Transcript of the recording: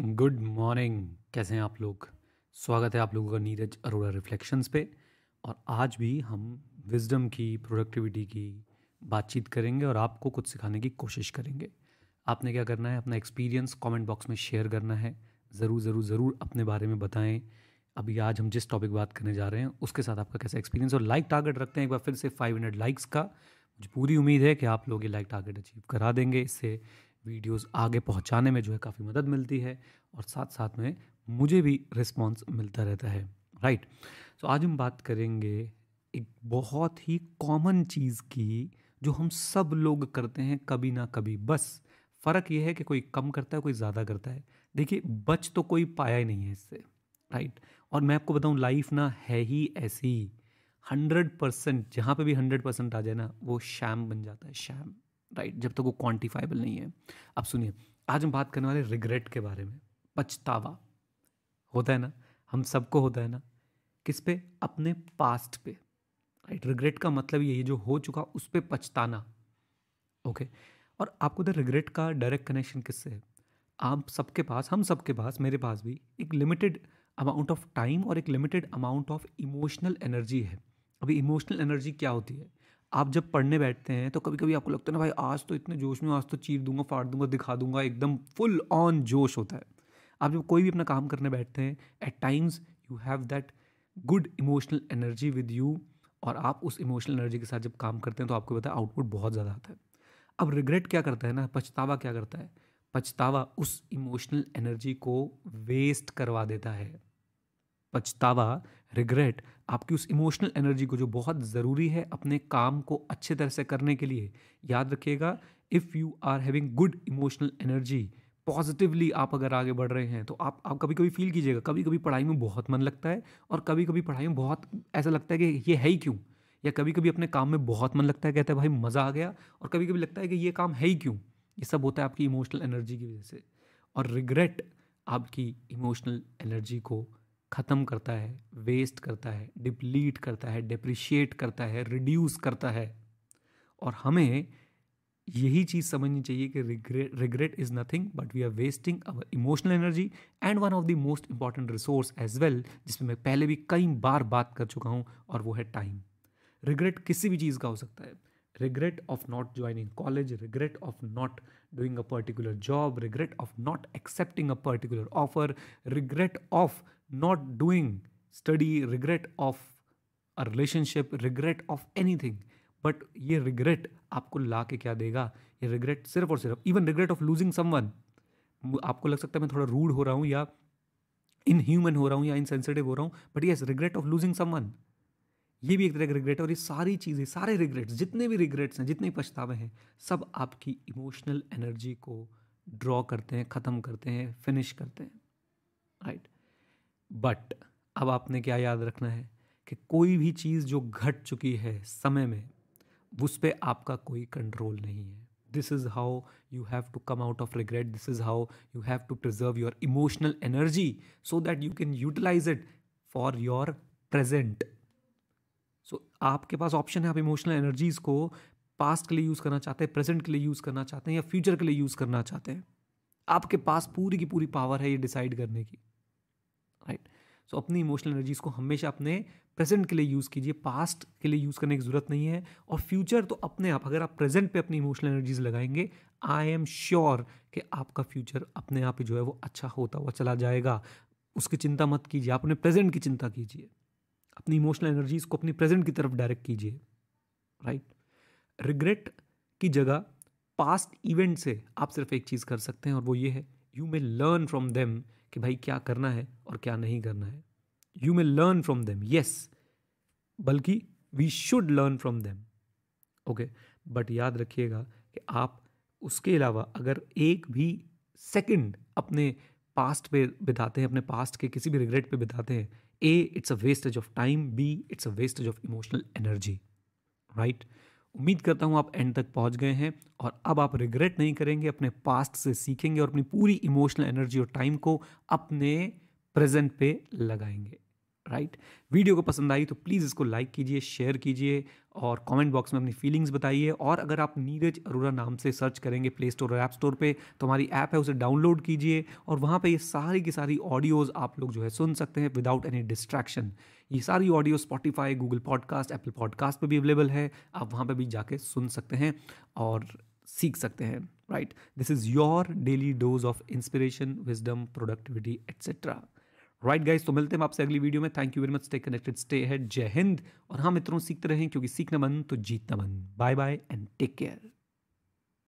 Good morning. कैसे हैं आप लोग? स्वागत है आप लोगों का नीरज अरोड़ा रिफ्लेक्शंस पे। और आज भी हम विजडम की, प्रोडक्टिविटी की बातचीत करेंगे और आपको कुछ सिखाने की कोशिश करेंगे। आपने क्या करना है? अपना एक्सपीरियंस कमेंट बॉक्स में शेयर करना है। ज़रूर ज़रूर ज़रूर अपने बारे में बताएँ। अभी आज हम जिस टॉपिक बात करने जा रहे हैं, उसके साथ आपका कैसा एक्सपीरियंस और लाइक टारगेट रखते हैं एक बार फिर से फाइव हंड्रेड लाइक्स का। मुझे पूरी उम्मीद है कि आप लोग ये लाइक टारगेट अचीव करा देंगे। इससे वीडियोस आगे पहुँचाने में जो है काफ़ी मदद मिलती है और साथ साथ में मुझे भी रिस्पॉन्स मिलता रहता है, राइट? तो आज हम बात करेंगे एक बहुत ही कॉमन चीज़ की जो हम सब लोग करते हैं कभी ना कभी। बस, फ़र्क ये है कि कोई कम करता है, कोई ज़्यादा करता है। देखिए, बच तो कोई पाया ही नहीं है इससे, राइट? और मैं आपको बताऊँ, लाइफ ना है ही ऐसी। हंड्रेड परसेंट, जहाँ पर भी हंड्रेड परसेंट आ जाए ना, वो शैम बन जाता है शैम राइट जब तक वो क्वान्टिफाइबल नहीं है। अब सुनिए, आज हम बात करने वाले रिग्रेट के बारे में। पछतावा। होता है ना? हम सबको होता है ना? किस पे? अपने पास्ट पे। राइट रिग्रेट का मतलब ये जो हो चुका, उस पर पछताना। ओके और आपको तो रिग्रेट का डायरेक्ट कनेक्शन किससे है? आप सबके पास, हम सबके पास, मेरे पास भी एक लिमिटेड अमाउंट ऑफ़ टाइम और एक limited amount of emotional energy है। अभी इमोशनल एनर्जी क्या होती है? आप जब पढ़ने बैठते हैं तो कभी कभी आपको लगता है ना, भाई, आज तो इतने जोश में, आज तो चीर दूँगा, फाड़ दूँगा, दिखा दूँगा। एकदम फुल ऑन जोश होता है। आप जब कोई भी अपना काम करने बैठते हैं at times you have that good emotional energy with you और आप उस इमोशनल एनर्जी के साथ जब काम करते हैं तो आपको पता है आउटपुट बहुत ज़्यादा आता है। अब रिग्रेट क्या करता है ना? पछतावा क्या करता है? पछतावा उस इमोशनल एनर्जी को वेस्ट करवा देता है। पछतावा रिग्रेट आपकी उस इमोशनल एनर्जी को जो बहुत ज़रूरी है अपने काम को अच्छे तरह से करने के लिए। याद रखिएगा if you are having good emotional energy positively आप अगर आगे बढ़ रहे हैं तो आप आप कभी कभी फील कीजिएगा कभी कभी पढ़ाई में बहुत मन लगता है और कभी कभी पढ़ाई में बहुत ऐसा लगता है कि ये है ही क्यों? या कभी कभी अपने काम में बहुत मन लगता है, कहते हैं, भाई, मज़ा आ गया। और कभी कभी लगता है कि ये काम है ही क्यों? ये सब होता है आपकी इमोशनल एनर्जी की वजह से। और रिग्रेट आपकी इमोशनल एनर्जी को ख़त्म करता है वेस्ट करता है डिप्लीट करता है डिप्रिशिएट करता है रिड्यूस करता है। और हमें यही चीज़ समझनी चाहिए कि regret regret is nothing but we are wasting our emotional energy and one of the most important resource as well जिसमें मैं पहले भी कई बार बात कर चुका हूँ और वो है टाइम रिग्रेट किसी भी चीज़ का हो सकता है। Regret of not joining college, regret of not doing a particular job, regret of not accepting a particular offer, regret of not doing study, regret of a relationship, regret of anything. But ये regret आपको ला के क्या देगा? ये regret सिर्फ़ और सिर्फ़ even regret of losing someone आपको लग सकता है मैं थोड़ा रूड हो रहा हूँ या इनह्यूमन हो रहा हूँ या इनसेंसिटिव हो रहा हूँ but yes regret of losing someone ये भी एक तरह का रिग्रेट है और ये सारी चीज़ें सारे रिग्रेट्स जितने भी रिग्रेट्स हैं जितने पछतावे हैं सब आपकी इमोशनल एनर्जी को ड्रॉ करते हैं ख़त्म करते हैं फिनिश करते हैं. राइट बट अब आपने क्या याद रखना है कि कोई भी चीज़ जो घट चुकी है समय में, उस पर आपका कोई कंट्रोल नहीं है। This is how you have to come out of regret this is how you have to preserve your emotional energy so that you can utilize it for your present so आपके पास option है, आप emotional energies को past के लिए use करना चाहते हैं प्रेजेंट के लिए यूज़ करना चाहते हैं या फ्यूचर के लिए यूज़ करना चाहते हैं। आपके पास पूरी की पूरी पावर है ये डिसाइड करने की। सो अपनी इमोशनल एनर्जीज को हमेशा अपने प्रेजेंट के लिए यूज़ कीजिए। पास्ट के लिए यूज़ करने की ज़रूरत नहीं है। और फ्यूचर तो अपने आप, अगर आप प्रेजेंट पे अपनी इमोशनल एनर्जीज लगाएँगे आई एम श्योर कि आपका फ्यूचर अपने आप ही जो है वो अच्छा होता हुआ चला जाएगा। उसकी चिंता मत कीजिए। आप अपने प्रेजेंट की चिंता कीजिए। अपनी इमोशनल एनर्जीज को अपनी प्रेजेंट की तरफ़ डायरेक्ट कीजिए। राइट रिग्रेट की जगह पास्ट इवेंट से आप सिर्फ़ एक चीज़ कर सकते हैं और वो ये है। You may learn from them कि भाई क्या करना है और क्या नहीं करना है। You may learn from them yes बल्कि we should learn from them okay but याद रखिएगा कि आप उसके अलावा अगर एक भी सेकंड अपने पास्ट पे बिताते हैं, अपने पास्ट के किसी भी रिग्रेट पे बिताते हैं A it's a wastage of time B it's a wastage of emotional energy right उम्मीद करता हूँ आप एंड तक पहुँच गए हैं और अब आप रिग्रेट नहीं करेंगे, अपने पास्ट से सीखेंगे और अपनी पूरी इमोशनल एनर्जी और टाइम को अपने प्रेजेंट पे लगाएँगे। राइट वीडियो को पसंद आई तो प्लीज़ इसको लाइक कीजिए शेयर कीजिए और कमेंट बॉक्स में अपनी फीलिंग्स बताइए। और अगर आप नीरज अरोरा नाम से सर्च करेंगे प्ले स्टोर और ऐप स्टोर पे तो हमारी ऐप है, उसे डाउनलोड कीजिए और वहाँ पे ये सारी की सारी ऑडियोज़ आप लोग जो है सुन सकते हैं विदाउट एनी डिस्ट्रैक्शन ये सारी audio Spotify Google podcast Apple podcast पर भी अवेलेबल है। आप वहाँ पर भी जाके सुन सकते हैं और सीख सकते हैं right this is your daily dose of inspiration wisdom productivity etcetera right guys तो मिलते हैं आपसे अगली वीडियो में. Thank you very much stay connected stay ahead जय हिंद. और हाँ मित्रों सीखते रहें क्योंकि सीखना मन तो जीतना मन. Bye bye and take care